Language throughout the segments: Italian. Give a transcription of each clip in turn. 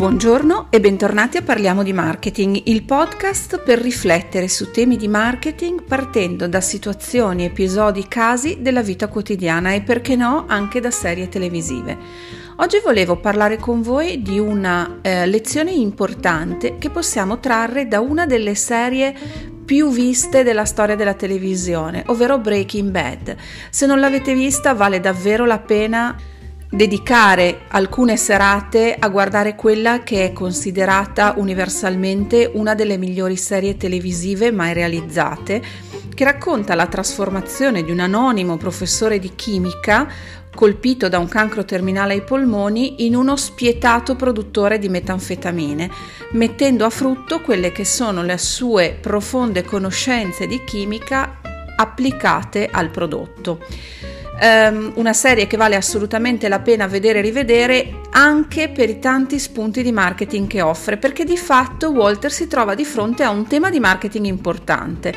Buongiorno e bentornati a Parliamo di Marketing, il podcast per riflettere su temi di marketing partendo da situazioni, episodi, casi della vita quotidiana e perché no anche da serie televisive. Oggi volevo parlare con voi di una eh, lezione importante che possiamo trarre da una delle serie più viste della storia della televisione, ovvero Breaking Bad. Se non l'avete vista vale davvero la pena dedicare alcune serate a guardare quella che è considerata universalmente una delle migliori serie televisive mai realizzate, che racconta la trasformazione di un anonimo professore di chimica colpito da un cancro terminale ai polmoni in uno spietato produttore di metanfetamine, mettendo a frutto quelle che sono le sue profonde conoscenze di chimica applicate al prodotto um, una serie che vale assolutamente la pena vedere e rivedere anche per i tanti spunti di marketing che offre, perché di fatto Walter si trova di fronte a un tema di marketing importante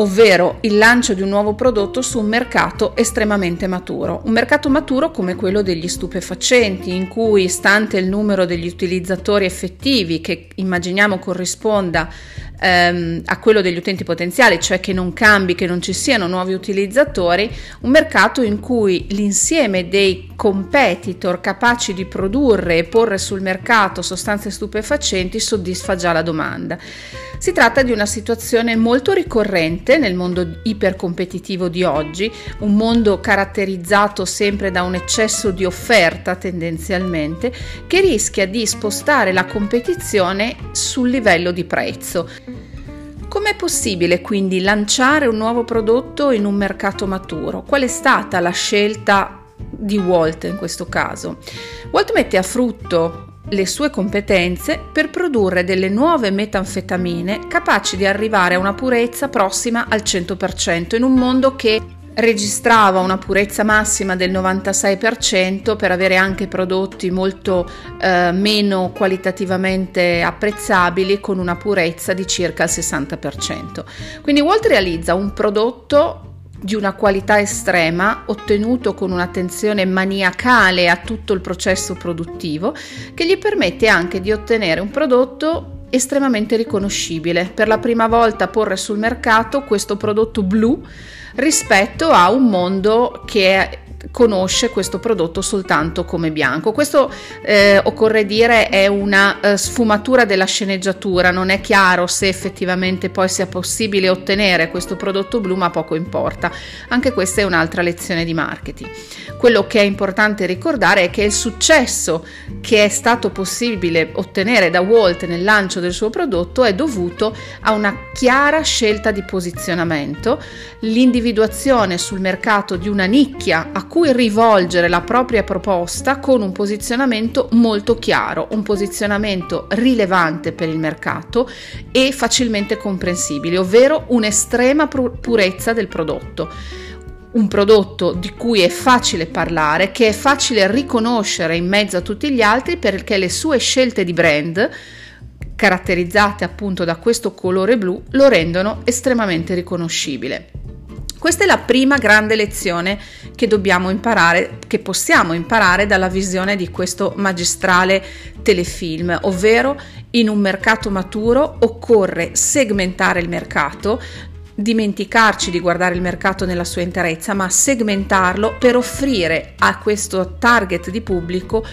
ovvero il lancio di un nuovo prodotto su un mercato estremamente maturo. Un mercato maturo come quello degli stupefacenti, in cui, stante il numero degli utilizzatori effettivi, che immaginiamo corrisponda ehm, a quello degli utenti potenziali, cioè che non cambi, che non ci siano nuovi utilizzatori, un mercato in cui l'insieme dei competitor capaci di produrre e porre sul mercato sostanze stupefacenti soddisfa già la domanda. Si tratta di una situazione molto ricorrente nel mondo ipercompetitivo di oggi, un mondo caratterizzato sempre da un eccesso di offerta tendenzialmente, che rischia di spostare la competizione sul livello di prezzo. Com'è possibile quindi lanciare un nuovo prodotto in un mercato maturo? Qual è stata la scelta di Walt in questo caso? Walt mette a frutto le sue competenze per produrre delle nuove metanfetamine capaci di arrivare a una purezza prossima al 100% in un mondo che registrava una purezza massima del 96% per avere anche prodotti molto eh, meno qualitativamente apprezzabili con una purezza di circa il 60%. Quindi Walt realizza un prodotto di una qualità estrema, ottenuto con un'attenzione maniacale a tutto il processo produttivo, che gli permette anche di ottenere un prodotto estremamente riconoscibile. Per la prima volta porre sul mercato questo prodotto blu rispetto a un mondo che conosce questo prodotto soltanto come bianco. Questo eh, occorre dire è una eh, sfumatura della sceneggiatura, non è chiaro se effettivamente poi sia possibile ottenere questo prodotto blu, ma poco importa. Anche questa è un'altra lezione di marketing. Quello che è importante ricordare è che il successo che è stato possibile ottenere da Walt nel lancio del suo prodotto è dovuto a una chiara scelta di posizionamento, l'individuazione sul mercato di una nicchia a cui rivolgere la propria proposta con un posizionamento molto chiaro, un posizionamento rilevante per il mercato e facilmente comprensibile, ovvero un'estrema purezza del prodotto un prodotto di cui è facile parlare, che è facile riconoscere in mezzo a tutti gli altri perché le sue scelte di brand, caratterizzate appunto da questo colore blu, lo rendono estremamente riconoscibile. Questa è la prima grande lezione che dobbiamo imparare, che possiamo imparare dalla visione di questo magistrale telefilm, ovvero in un mercato maturo occorre segmentare il mercato, dimenticarci di guardare il mercato nella sua interezza, ma segmentarlo per offrire a questo target di pubblico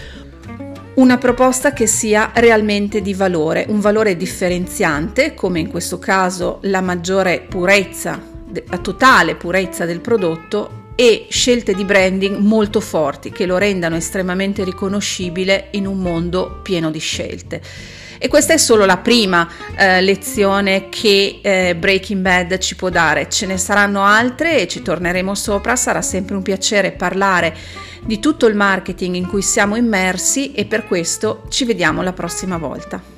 una proposta che sia realmente di valore, un valore differenziante, come in questo caso la maggiore purezza la totale purezza del prodotto e scelte di branding molto forti che lo rendano estremamente riconoscibile in un mondo pieno di scelte. E questa è solo la prima eh, lezione che eh, Breaking Bad ci può dare, ce ne saranno altre e ci torneremo sopra, sarà sempre un piacere parlare di tutto il marketing in cui siamo immersi e per questo ci vediamo la prossima volta.